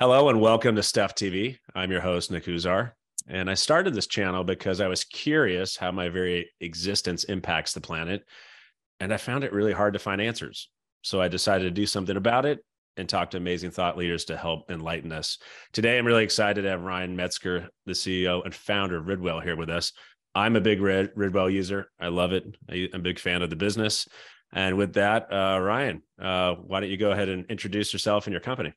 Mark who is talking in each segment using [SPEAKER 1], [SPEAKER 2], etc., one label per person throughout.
[SPEAKER 1] Hello and welcome to Stuff TV. I'm your host, Nick Huzar. And I started this channel because I was curious how my very existence impacts the planet. And I found it really hard to find answers. So I decided to do something about it and talk to amazing thought leaders to help enlighten us. Today, I'm really excited to have Ryan Metzger, the CEO and founder of Ridwell, here with us. I'm a big Rid- Ridwell user. I love it. I'm a big fan of the business. And with that, uh, Ryan, uh, why don't you go ahead and introduce yourself and your company?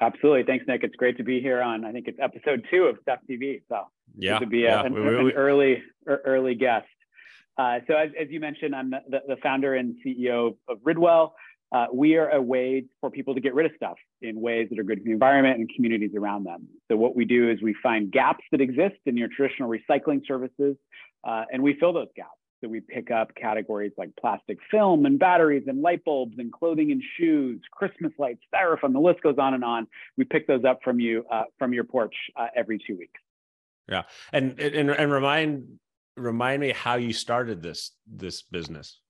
[SPEAKER 2] Absolutely. Thanks, Nick. It's great to be here on, I think it's episode two of Stuff TV. So
[SPEAKER 1] yeah,
[SPEAKER 2] to be a,
[SPEAKER 1] yeah.
[SPEAKER 2] an,
[SPEAKER 1] We- we-
[SPEAKER 2] an early, early guest. Uh, so as, as you mentioned, I'm the, the founder and CEO of Ridwell. Uh, we are a way for people to get rid of stuff in ways that are good for the environment and communities around them. So what we do is we find gaps that exist in your traditional recycling services, uh, and we fill those gaps. So we pick up categories like plastic film and batteries and light bulbs and clothing and shoes, Christmas lights, styrofoam. The list goes on and on. We pick those up from you uh, from your porch uh, every two weeks.
[SPEAKER 1] Yeah, and, and and remind remind me how you started this this business.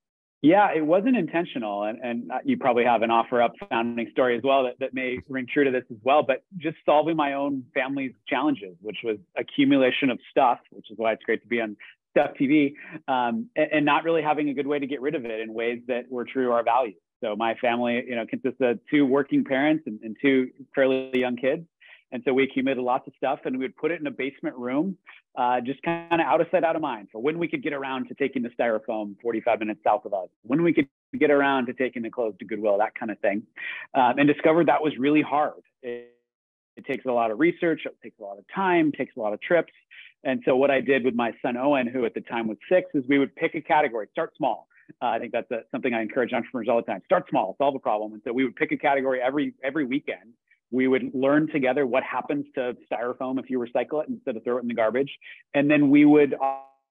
[SPEAKER 2] Yeah, it wasn't intentional, and and uh, you probably have an OfferUp founding story as well that, that may ring true to this as well. But just solving my own family's challenges, which was accumulation of stuff, which is why it's great to be on Stuff TV, um, and, and not really having a good way to get rid of it in ways that were true to our values. So my family, you know, consists of two working parents and, and two fairly young kids. And so we accumulated lots of stuff and we would put it in a basement room, uh, just kind of out of sight, out of mind for when we could get around to taking the styrofoam 45 minutes south of us, when we could get around to taking the clothes to Goodwill, that kind of thing. Um, and discovered that was really hard. It, it takes a lot of research, it takes a lot of time, takes a lot of trips. And so what I did with my son Owen, who at the time was six, is we would pick a category, start small. Uh, I think that's a, something I encourage entrepreneurs all the time. Start small, solve a problem. And so we would pick a category every every weekend. We would learn together what happens to styrofoam if you recycle it instead of throw it in the garbage. And then we would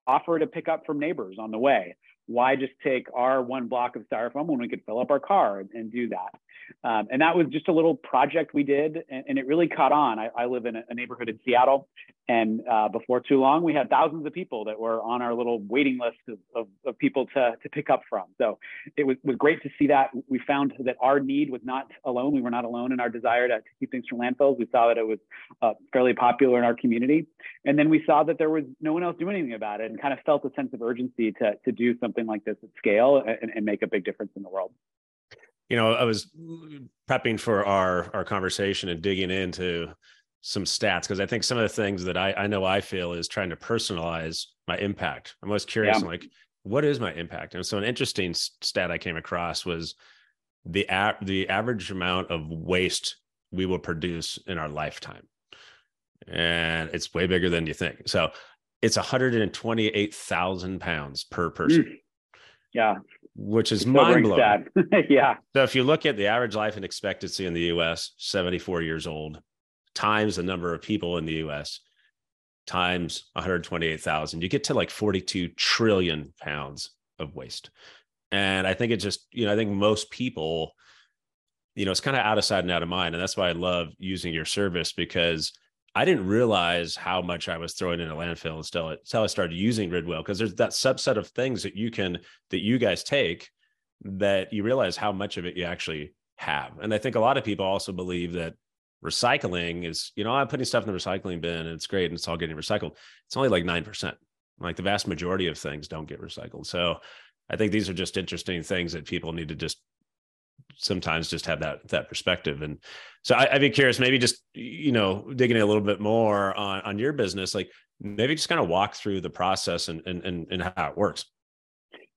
[SPEAKER 2] offer to pick up from neighbors on the way. Why just take our one block of styrofoam when we could fill up our car and, and do that? Um, and that was just a little project we did, and, and it really caught on. I, I live in a, a neighborhood in Seattle, and uh, before too long, we had thousands of people that were on our little waiting list of, of, of people to, to pick up from. So it was, was great to see that. We found that our need was not alone. We were not alone in our desire to, to keep things from landfills. We saw that it was uh, fairly popular in our community. And then we saw that there was no one else doing anything about it and kind of felt a sense of urgency to, to do something like this at scale and, and make a big difference in the world.
[SPEAKER 1] You know, I was prepping for our our conversation and digging into some stats because I think some of the things that I, I know I feel is trying to personalize my impact. I'm always curious,
[SPEAKER 2] Yeah.
[SPEAKER 1] like, what is my impact? And so an interesting stat I came across was the a- the average amount of waste we will produce in our lifetime, and it's way bigger than you think. So it's 128,000 pounds per person,
[SPEAKER 2] Yeah,
[SPEAKER 1] which is mind blowing.
[SPEAKER 2] yeah,
[SPEAKER 1] So if you look at the average life and expectancy in the US, 74 years old, times the number of people in the US, times 128,000, you get to like 42 trillion pounds of waste. And I think it just, you know, I think most people, you know, it's kind of out of sight and out of mind. And that's why I love using your service because I didn't realize how much I was throwing in a landfill until, until I started using Ridwell because there's that subset of things that you can, that you guys take that you realize how much of it you actually have. And I think a lot of people also believe that recycling is, you know, I'm putting stuff in the recycling bin and it's great and it's all getting recycled. It's only like 9%. Like the vast majority of things don't get recycled. So I think these are just interesting things that people need to just sometimes just have that that perspective. And so I, I'd be curious, maybe just you know, digging a little bit more on on your business, like maybe just kind of walk through the process and and and, and how it works.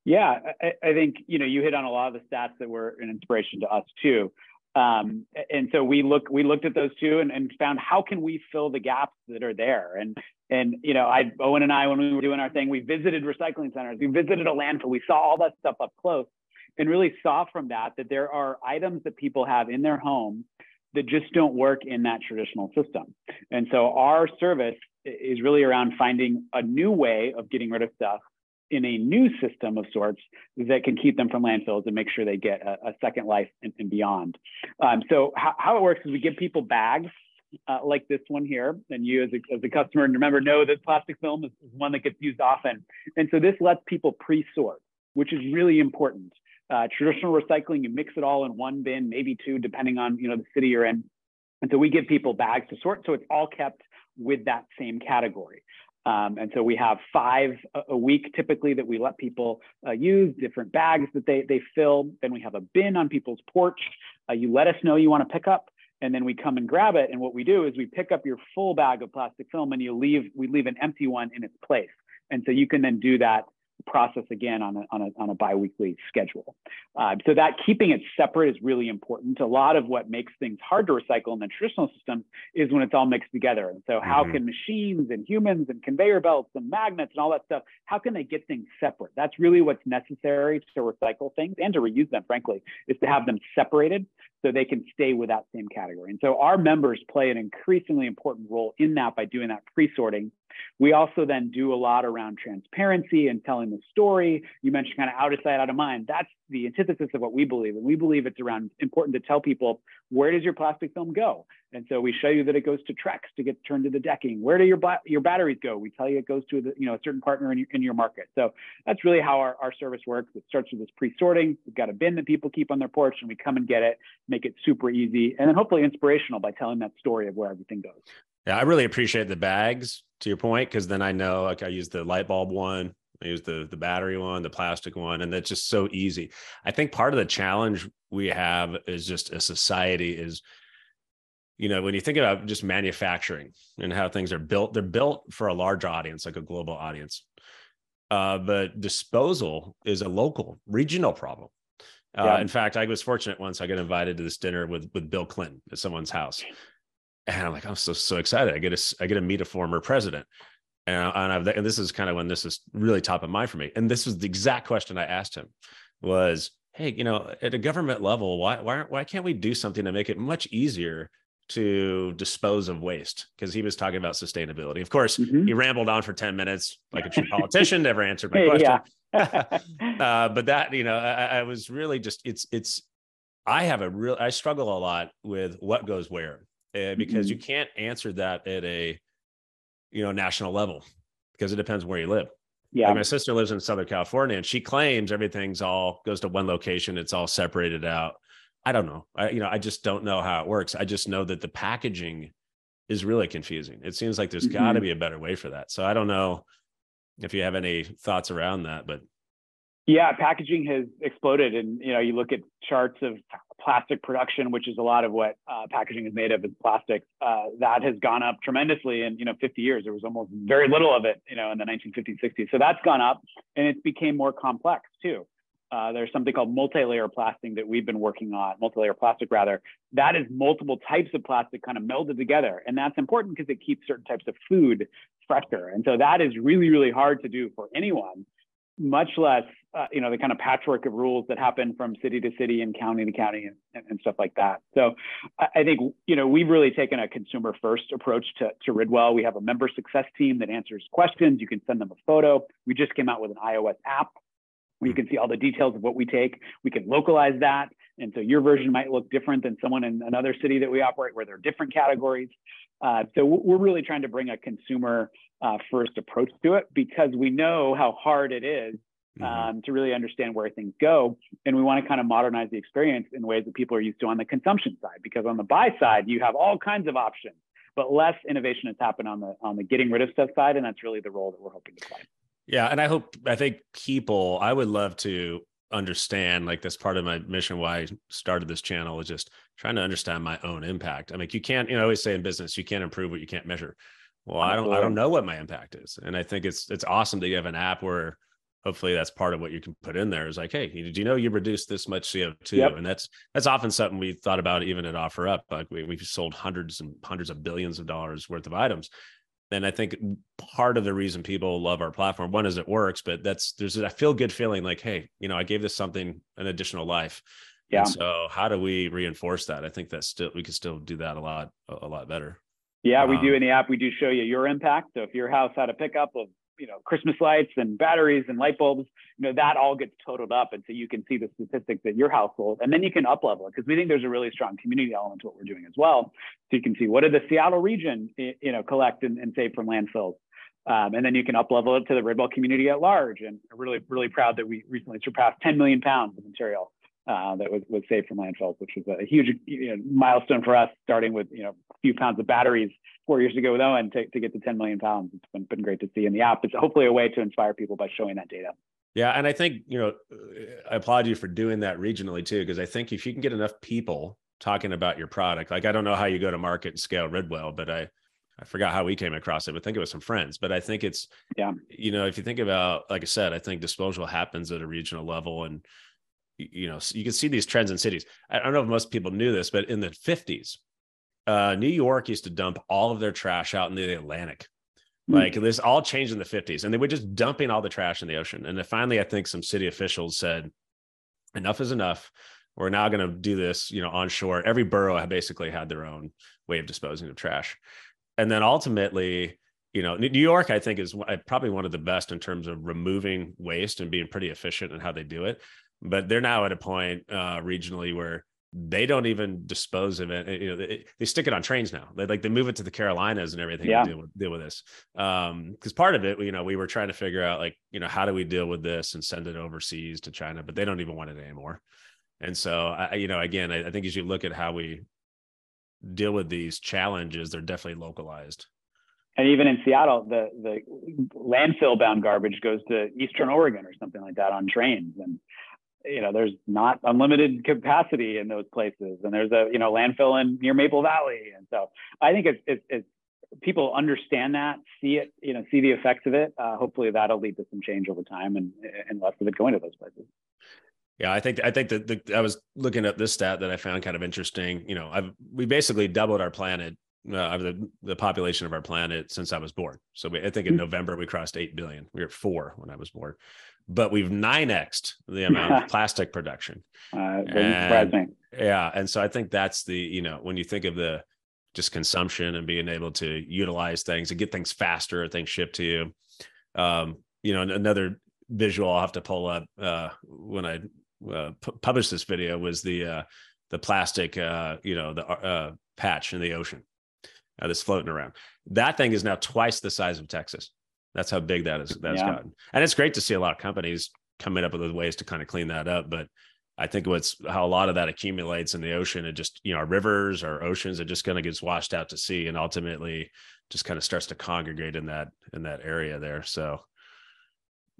[SPEAKER 2] Yeah, I, I think you know you hit on a lot of the stats that were an inspiration to us too. Um, and so we look we looked at those two and, and found how can we fill the gaps that are there. And and you know, I Owen and I when we were doing our thing, we visited recycling centers, we visited a landfill, we saw all that stuff up close, and really saw from that that there are items that people have in their home that just don't work in that traditional system. And so our service is really around finding a new way of getting rid of stuff in a new system of sorts that can keep them from landfills and make sure they get a, a second life and, and beyond. Um, so how, how it works is we give people bags uh, like this one here, and you as a, as a customer, and remember, know that plastic film is, is one that gets used often. And so this lets people pre-sort, which is really important. Uh, traditional recycling, you mix it all in one bin, maybe two, depending on you know the city you're in. And so we give people bags to sort. So it's all kept with that same category. Um, and so we have five a, week typically that we let people uh, use different bags that they, they fill. Then we have a bin on people's porch. Uh, you let us know you want to pick up and then we come and grab it. And what we do is we pick up your full bag of plastic film and you leave, we leave an empty one in its place. And so you can then do that process again on a, on a, on a biweekly schedule. Uh, so that keeping it separate is really important. A lot of what makes things hard to recycle in the traditional system is when it's all mixed together. And so how mm-hmm. can machines and humans and conveyor belts and magnets and all that stuff, how can they get things separate? That's really what's necessary to recycle things and to reuse them, frankly, is to have them separated so they can stay with that same category. And so our members play an increasingly important role in that by doing that pre-sorting we also then do a lot around transparency and telling the story. You mentioned kind of out of sight, out of mind. That's the antithesis of what we believe. And we believe it's around important to tell people where does your plastic film go? And so we show you that it goes to Trex to get turned to the decking. Where do your your batteries go? We tell you it goes to the, you know a certain partner in your, in your market. So that's really how our, our service works. It starts with this pre-sorting. We've got a bin that people keep on their porch, and we come and get it, make it super easy, and then hopefully inspirational by telling that story of where everything goes.
[SPEAKER 1] Yeah, I really appreciate the bags to your point because then I know like I use the light bulb one, I use the the battery one, the plastic one, and that's just so easy. I think part of the challenge we have is just a society is you know when you think about just manufacturing and how things are built they're built for a large audience like a global audience uh, but disposal is a local regional problem uh, yeah. in fact i was fortunate once i got invited to this dinner with with bill clinton at someone's house and I'm like, I'm so so excited. I get to I get to meet a former president, and and, I've, and this is kind of when this is really top of mind for me. And this was the exact question I asked him was, hey, you know, at a government level, why why why can't we do something to make it much easier to dispose of waste? Because he was talking about sustainability. Of course, mm-hmm. he rambled on for ten minutes like a true politician, never answered my question. uh, but that you know, I, I was really just it's it's I have a real I struggle a lot with what goes where uh, because mm-hmm. you can't answer that at a you know national level because it depends where you live. Yeah, like my sister lives in Southern California, and she claims everything's all goes to one location. It's all separated out. I don't know. I you know I just don't know how it works. I just know that the packaging is really confusing. It seems like there's mm-hmm. got to be a better way for that. So I don't know if you have any thoughts around that, but
[SPEAKER 2] yeah, packaging has exploded, and you know, you look at charts of plastic production, which is a lot of what uh, packaging is made of, is plastic. Uh, that has gone up tremendously in you know 50 years. There was almost very little of it, you know, in the 1950s, 60s. So that's gone up, and it's became more complex too. Uh, there's something called multi-layer plastic that we've been working on, multi-layer plastic rather. That is multiple types of plastic kind of melded together, and that's important because it keeps certain types of food fresher. And so that is really, really hard to do for anyone much less, uh, you know, the kind of patchwork of rules that happen from city to city and county to county and, and stuff like that. So I think, you know, we've really taken a consumer first approach to, to Ridwell. We have a member success team that answers questions. You can send them a photo. We just came out with an iOS app where you can see all the details of what we take. We can localize that. And so your version might look different than someone in another city that we operate where there are different categories. Uh, so we're really trying to bring a consumer uh, first approach to it because we know how hard it is mm-hmm. um, to really understand where things go. And we want to kind of modernize the experience in ways that people are used to on the consumption side, because on the buy side, you have all kinds of options, but less innovation has happened on the on the getting rid of stuff side. And that's really the role that we're hoping to play.
[SPEAKER 1] Yeah. And I hope, I think people, I would love to understand like that's part of my mission why I started this channel is just trying to understand my own impact. I mean, you can't, you know, I always say in business, you can't improve what you can't measure well i don't i don't know what my impact is and i think it's it's awesome that you have an app where hopefully that's part of what you can put in there is like hey did you know you reduced this much co2 yep. and that's that's often something we thought about even at OfferUp like we, we've sold hundreds and hundreds of billions of dollars worth of items and i think part of the reason people love our platform one is it works but that's there's a feel good feeling like hey you know i gave this something an additional life yeah and so how do we reinforce that i think that still we can still do that a lot a lot better
[SPEAKER 2] yeah, we um, do in the app. We do show you your impact. So if your house had a pickup of you know Christmas lights and batteries and light bulbs, you know that all gets totaled up, and so you can see the statistics at your household, and then you can up level it because we think there's a really strong community element to what we're doing as well. So you can see what did the Seattle region you know collect and, and save from landfills. Um, and then you can up level it to the Ridwell community at large. And really, really proud that we recently surpassed 10 million pounds of material uh, that was, was saved from landfills, which was a huge you know, milestone for us, starting with you know a few pounds of batteries four years ago with Owen to, to get to 10 million pounds. It's been, been great to see. in the app it's hopefully a way to inspire people by showing that data.
[SPEAKER 1] Yeah, and I think you know I applaud you for doing that regionally too, because I think if you can get enough people talking about your product, like I don't know how you go to market and scale Ridwell, but I I forgot how we came across it, but I think it was some friends. But I think it's yeah, you know, if you think about like I said, I think disposal happens at a regional level and you know, you can see these trends in cities. I don't know if most people knew this, but in the 50s, uh, New York used to dump all of their trash out in the Atlantic. Hmm. Like this all changed in the 50s, and they were just dumping all the trash in the ocean. And then finally, I think some city officials said, enough is enough. We're now going to do this, you know, onshore. Every borough basically had their own way of disposing of trash. And then ultimately, you know, New York, I think, is probably one of the best in terms of removing waste and being pretty efficient in how they do it but they're now at a point uh, regionally where they don't even dispose of it. You know, they, they, stick it on trains now. They like they move it to the Carolinas and everything yeah. to deal with, deal with this. Um, because part of it, you know, we were trying to figure out like, you know, how do we deal with this and send it overseas to China, but they don't even want it anymore. And so, I, you know, again, I, I think as you look at how we deal with these challenges, they're definitely localized.
[SPEAKER 2] And even in Seattle, the the landfill bound garbage goes to Eastern Oregon or something like that on trains, and you know there's not unlimited capacity in those places and there's a you know landfill in near maple valley and so i think it's it's, it's people understand that see it you know see the effects of it uh, hopefully that'll lead to some change over time and and less of it going to those places
[SPEAKER 1] yeah, I think I think that the, I was looking at this stat that I found kind of interesting. You know, I've we basically doubled our planet, uh, the the population of our planet since I was born. So we, I think in mm-hmm. November we crossed eight billion. We were at four when I was born but we've 9xed the amount of plastic production.
[SPEAKER 2] Uh, and,
[SPEAKER 1] yeah. And so I think that's the, you know, when you think of the just consumption and being able to utilize things and get things faster, or things shipped to you. Um, you know, another visual I'll have to pull up uh, when I uh, pu- published this video was the uh, the plastic, uh, you know, the uh, patch in the ocean uh, that's floating around. That thing is now twice the size of Texas. That's how big that is that's yeah. gotten. And it's great to see a lot of companies coming up with ways to kind of clean that up. But I think what's how a lot of that accumulates in the ocean, it just, you know, our rivers, our oceans, it just kind of gets washed out to sea and ultimately just kind of starts to congregate in that in that area there. So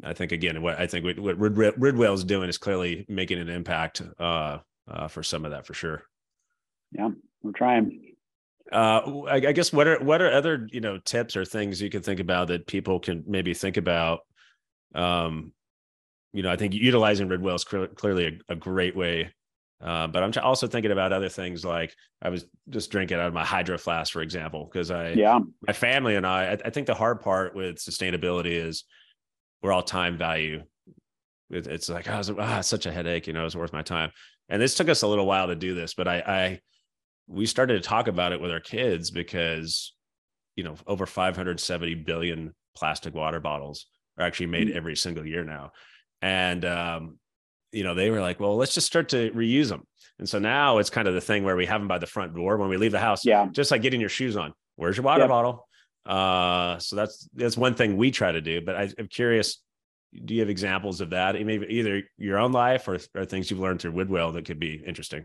[SPEAKER 1] I think again, what I think what, what Rid, Ridwell is doing is clearly making an impact uh, uh, for some of that for sure.
[SPEAKER 2] Yeah, we're trying
[SPEAKER 1] uh, I, I, guess what are what are other you know tips or things you can think about that people can maybe think about? Um, you know, I think utilizing Ridwell is clearly a, a, great way. Uh, but I'm also thinking about other things like I was just drinking out of my hydro flask, for example, because I,
[SPEAKER 2] yeah,
[SPEAKER 1] my family and I, I, I, think the hard part with sustainability is we're all time value. It, it's like, oh, ah, it's such a headache, you know, it's worth my time. And this took us a little while to do this, but I, I we started to talk about it with our kids because you know over 570 billion plastic water bottles are actually made mm-hmm. every single year now. And um, you know they were like well let's just start to reuse them and so now it's kind of the thing where we have them by the front door when we leave the house
[SPEAKER 2] yeah.
[SPEAKER 1] just like getting your shoes on. Where's your water yep. bottle? Uh so that's that's one thing we try to do but I, am curious do you have examples of that? Maybe either your own life or, or things you've learned through Ridwell that could be interesting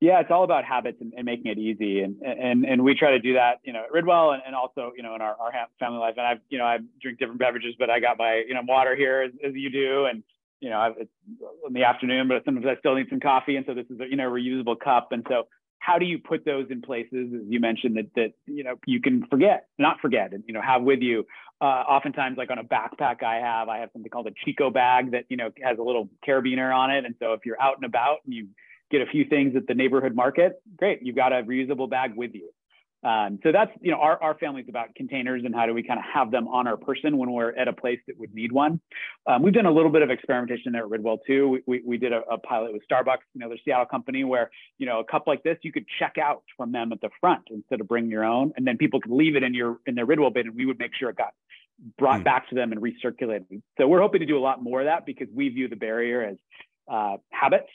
[SPEAKER 2] yeah, it's all about habits and, and, making it easy, and and and we try to do that, you know, at Ridwell, and, and also, you know, in our, our family life. And I've, you know, I drink different beverages, but I got my, you know, water here as, as you do, and you know, I've, it's in the afternoon, but sometimes I still need some coffee, and so this is a, you know, reusable cup, and so how do you put those in places, as you mentioned, that that you know you can forget, not forget, and you know, have with you. Uh, oftentimes, like on a backpack, I have I have something called a ChicoBag that you know has a little carabiner on it, and so if you're out and about and you get a few things at the neighborhood market, great, you've got a reusable bag with you. Um, so that's, you know, our, our family's about containers and how do we kind of have them on our person when we're at a place that would need one. Um, we've done a little bit of experimentation there at Ridwell too. We, we, we did a, a, pilot with Starbucks, you know, the Seattle company where, you know, a cup like this, you could check out from them at the front instead of bring your own. And then people could leave it in your, in their Ridwell bin and we would make sure it got brought mm. back to them and recirculated. So we're hoping to do a lot more of that because we view the barrier as uh, habits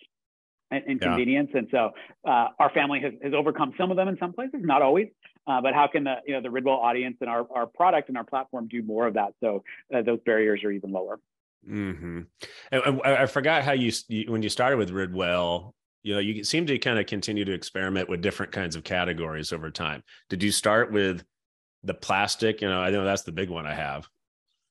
[SPEAKER 2] and, and yeah. convenience. And so uh, our family has, has overcome some of them in some places, not always. Uh, but how can the you know the Ridwell audience and our, our product and our platform do more of that so uh, those barriers are even lower?
[SPEAKER 1] Mm-hmm. And, I, I forgot how you, you, when you started with Ridwell, you know, you seem to kind of continue to experiment with different kinds of categories over time. Did you start with the plastic? You know, I know that's the big one I have.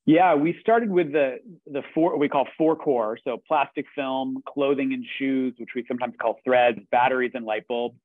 [SPEAKER 2] Yeah, we started with the the four we call four core, so plastic film, clothing and shoes, which we sometimes call threads, batteries and light bulbs.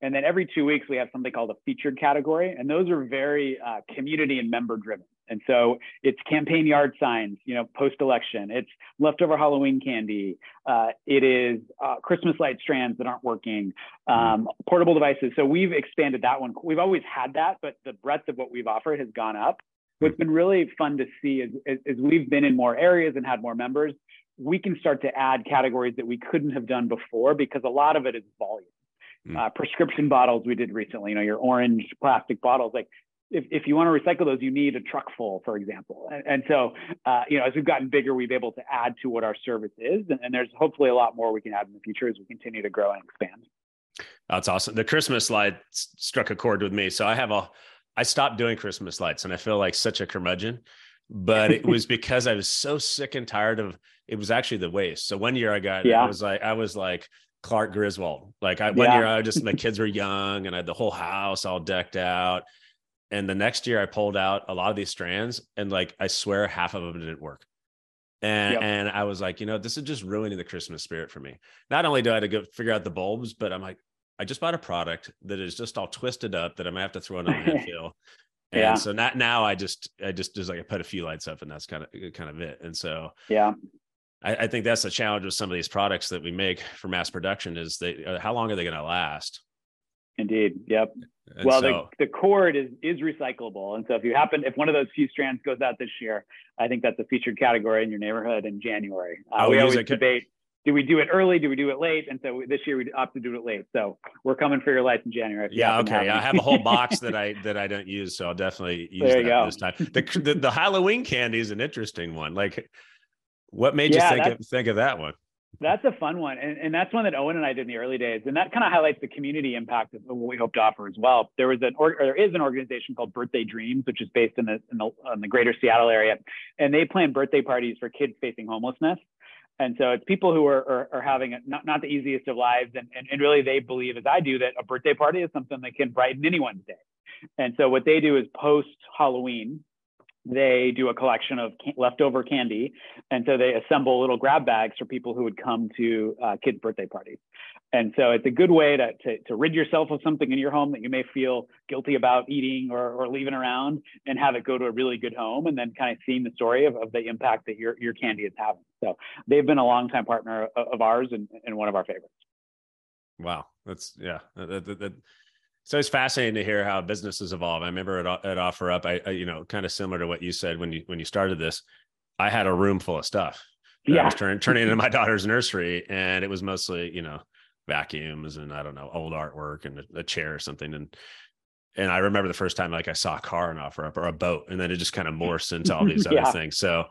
[SPEAKER 2] And then every two weeks we have something called a featured category, and those are very uh, community and member driven. And so it's campaign yard signs, you know, post election. It's leftover Halloween candy. Uh, it is uh, Christmas light strands that aren't working. Um, portable devices. So we've expanded that one. We've always had that, but the breadth of what we've offered has gone up. What's been really fun to see is, is, is we've been in more areas and had more members. We can start to add categories that we couldn't have done before because a lot of it is volume. Mm. Uh, prescription bottles we did recently, you know, your orange plastic bottles, like if, if you want to recycle those, you need a truck full, for example. And, and so, uh, you know, as we've gotten bigger, we've been able to add to what our service is. And, and, there's hopefully a lot more we can add in the future as we continue to grow and expand.
[SPEAKER 1] That's awesome. The Christmas light struck a chord with me. So I have a, I stopped doing Christmas lights and I feel like such a curmudgeon, but it was because I was so sick and tired of, it was actually the waste. So one year I got, yeah. I was like, I was like, Clark Griswold. Like I, one yeah. year I just, my kids were young and I had the whole house all decked out and the next year I pulled out a lot of these strands and like I swear half of them didn't work. And yep. and I was like, you know, this is just ruining the Christmas spirit for me. Not only do I have to go figure out the bulbs, but I'm like, I just bought a product that is just all twisted up that I'm gonna have to throw in a landfill. And yeah. so not now I just I just just like I put a few lights up and that's kind of kind of it. And so
[SPEAKER 2] yeah.
[SPEAKER 1] I, I think that's the challenge with some of these products that we make for mass production is they uh, how long are they going to last?
[SPEAKER 2] Indeed. Yep. And well, so, the, the cord is is recyclable, and so if you happen, if one of those few strands goes out this year, I think that's a featured category in your neighborhood in January. Uh, we always debate: do we do it early? Do we do it late? And so this year we opted to do it late. So we're coming for your lights in January.
[SPEAKER 1] Yeah. Okay. I have a whole box that I that I don't use, so I'll definitely use that this time. The, the, the Halloween candy is an interesting one. Like, what made yeah, you think of, think of that one?
[SPEAKER 2] That's a fun one. And, and that's one that Owen and I did in the early days. And that kind of highlights the community impact of what we hope to offer as well. There was an or, there is an organization called Birthday Dreams, which is based in the, in the, in the greater Seattle area. And they plan birthday parties for kids facing homelessness. And so it's people who are, are, are having not, not the easiest of lives. And, and, and really they believe, as I do, that a birthday party is something that can brighten anyone's day. And so what they do is post Halloween, they do a collection of leftover candy. And so they assemble little grab bags for people who would come to uh, kids' birthday parties. And so it's a good way to, to, to, rid yourself of something in your home that you may feel guilty about eating or, or leaving around and have it go to a really good home and then kind of seeing the story of, of the impact that your, your candy is having. So they've been a longtime partner of, ours and, and one of our favorites.
[SPEAKER 1] Wow. That's yeah. That, that, that, so it's fascinating to hear how businesses evolve. I remember at, at OfferUp, I, I, you know, kind of similar to what you said when you when you started this. I had a room full of stuff. Yeah. I was turning turning into my daughter's nursery, and it was mostly you know vacuums and I don't know old artwork and a, a chair or something. And and I remember the first time like I saw a car and OfferUp or a boat, and then it just kind of morphs into all these yeah. other things. So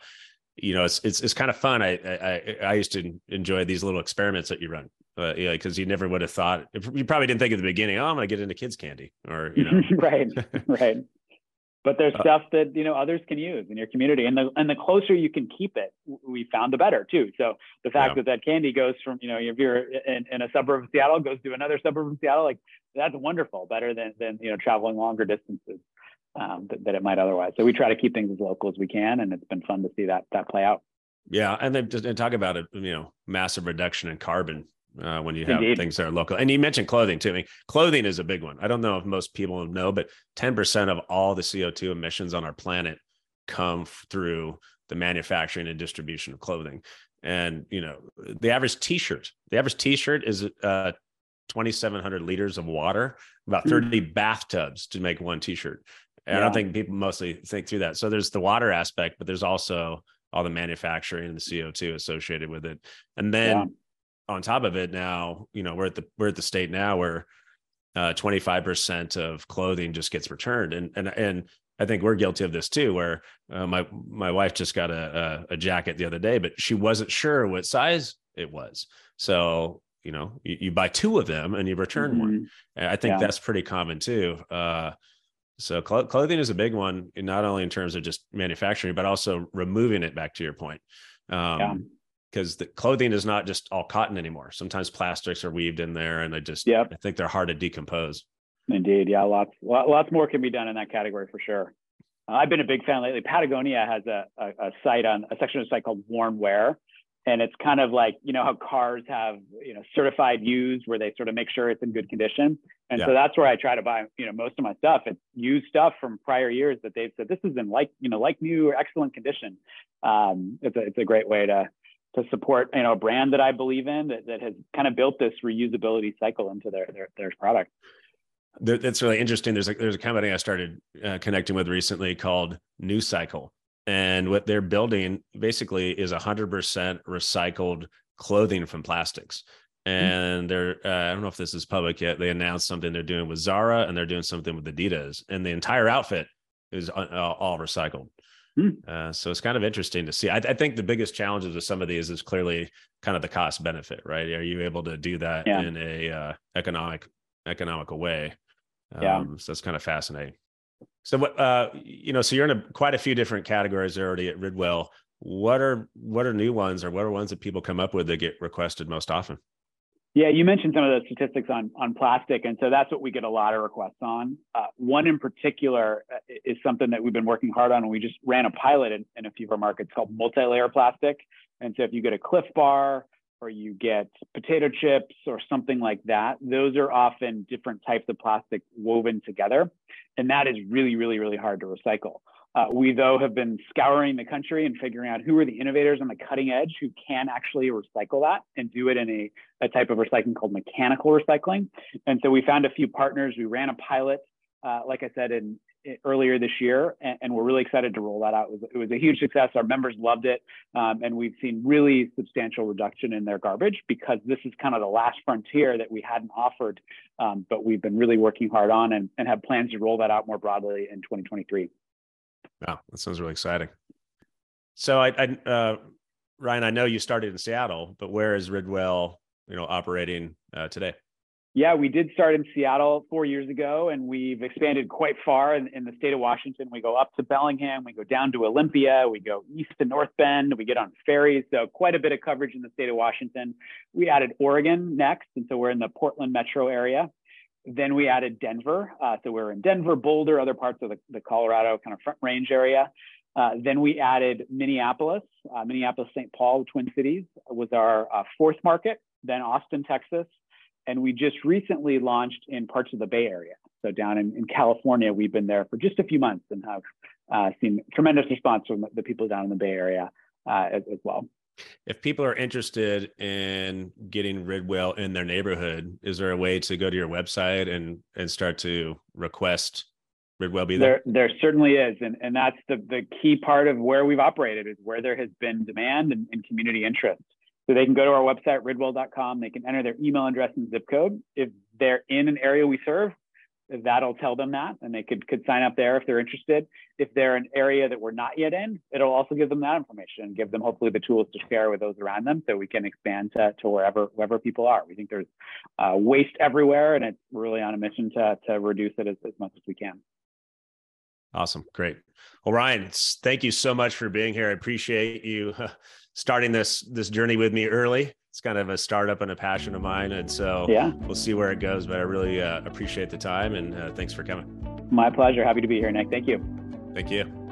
[SPEAKER 1] you know, it's it's it's kind of fun. I I I used to enjoy these little experiments that you run uh, yeah, because you never would have thought you probably didn't think at the beginning, oh, I'm going to get into kids candy or, you know,
[SPEAKER 2] right, right. But there's uh, stuff that, you know, others can use in your community and the, and the closer you can keep it, we found the better too. So the fact yeah. that that candy goes from, you know, if you're in, in a suburb of Seattle goes to another suburb of Seattle, like that's wonderful, better than, than, you know, traveling longer distances. Um, that, that it might otherwise. So we try to keep things as local as we can, and it's been fun to see that that play out.
[SPEAKER 1] Yeah, and then and talk about it, you know, massive reduction in carbon uh, when you have Indeed. things that are local. And you mentioned clothing too. I mean, clothing is a big one. I don't know if most people know, but 10% of all the CO2 emissions on our planet come through the manufacturing and distribution of clothing. And, you know, the average t-shirt, the average t-shirt is uh, 2,700 liters of water, about hmm. 30 mm. bathtubs to make one t-shirt. Yeah. I don't think people mostly think through that. So there's the water aspect, but there's also all the manufacturing and the CO2 associated with it. And then yeah on top of it now, you know, we're at the we're at the state now where uh, 25% of clothing just gets returned. And and and I think we're guilty of this too, where uh, my my wife just got a, a, a jacket the other day, but she wasn't sure what size it was. So you know, you, you buy two of them and you return mm-hmm. one. I think yeah. that's pretty common too. Uh, so cl- clothing is a big one, not only in terms of just manufacturing, but also removing it. Back to your point, Um, yeah because the clothing is not just all cotton anymore. Sometimes plastics are weaved in there, and I just yep. I think they're hard to decompose.
[SPEAKER 2] Indeed, yeah, lots lots more can be done in that category for sure. Uh, I've been a big fan lately. Patagonia has a, a, a site on a section of the site called Worn Wear, and it's kind of like you know how cars have you know certified used where they sort of make sure it's in good condition and yeah. so that's where i try to buy you know most of my stuff it's used stuff from prior years that they've said this is in like you know like new or excellent condition um, it's a it's a great way to to support you know a brand that i believe in that, that has kind of built this reusability cycle into their their, their product.
[SPEAKER 1] That's really interesting. There's a there's a company i started uh, connecting with recently called new cycle and what they're building basically is 100% recycled clothing from plastics. Hmm. and they're uh, i don't know if this is public yet they announced something they're doing with zara and they're doing something with adidas. And the entire outfit is all recycled. Uh, so it's kind of interesting to see I, I, think the biggest challenges with some of these is clearly kind of the cost benefit right are you able to do that yeah. in a uh, economic economical way um, yeah. so that's kind of fascinating so what uh you know, so you're in a, quite a few different categories already at Ridwell. What are what are new ones or what are ones that people come up with that get requested most often?
[SPEAKER 2] Yeah, you mentioned some of the statistics on on plastic, and so that's what we get a lot of requests on. Uh, one in particular uh, is something that we've been working hard on, and we just ran a pilot in, in a few of our markets called multi-layer plastic. And so if you get a Clif Bar or you get potato chips or something like that, those are often different types of plastic woven together. And that is really, really, really hard to recycle. Uh, we, though, have been scouring the country and figuring out who are the innovators on the cutting edge who can actually recycle that and do it in a, a type of recycling called mechanical recycling. And so we found a few partners. We ran a pilot, uh, like I said, in, earlier this year, and, and, we're really excited to roll that out. It was, it was a huge success. Our members loved it, um, and we've seen really substantial reduction in their garbage because this is kind of the last frontier that we hadn't offered, um, but we've been really working hard on and, and have plans to roll that out more broadly in 2023.
[SPEAKER 1] Wow, that sounds really exciting. So, I, I uh, Ryan, I know you started in Seattle, but where is Ridwell, you know, operating uh, today?
[SPEAKER 2] Yeah, we did start in Seattle four years ago, and we've expanded quite far in, in, the state of Washington. We go up to Bellingham, we go down to Olympia, we go east to North Bend, we get on ferries. So, quite a bit of coverage in the state of Washington. We added Oregon next, and so we're in the Portland metro area. Then we added Denver. Uh, so, we're in Denver, Boulder, other parts of the, the Colorado kind of front range area. Uh, then we added Minneapolis, uh, Minneapolis, St. Paul, Twin Cities was our uh, fourth market. Then Austin, Texas, and we just recently launched in parts of the Bay Area. So down in, in California, we've been there for just a few months and have uh, seen tremendous response from the people down in the Bay Area uh, as, as, well.
[SPEAKER 1] If people are interested in getting Ridwell in their neighborhood, is there a way to go to your website and and start to request Ridwell be
[SPEAKER 2] there? There, there certainly is, and and that's the the key part of where we've operated is where there has been demand and, and community interest. So they can go to our website, ridwell.com. They can enter their email address and zip code. If they're in an area we serve, that'll tell them that, and they could could sign up there if they're interested. If they're an area that we're not yet in, it'll also give them that information and give them hopefully the tools to share with those around them, so we can expand to, to wherever wherever people are. We think there's uh, waste everywhere, and it's really on a mission to to reduce it as, as much as we can.
[SPEAKER 1] Awesome, great. Well, Ryan, thank you so much for being here. I appreciate you starting this this journey with me early. It's kind of a startup and a passion of mine, and so yeah, we'll see where it goes. But I really uh, appreciate the time, and uh, thanks for coming.
[SPEAKER 2] My pleasure. Happy to be here, Nick. Thank you.
[SPEAKER 1] Thank you.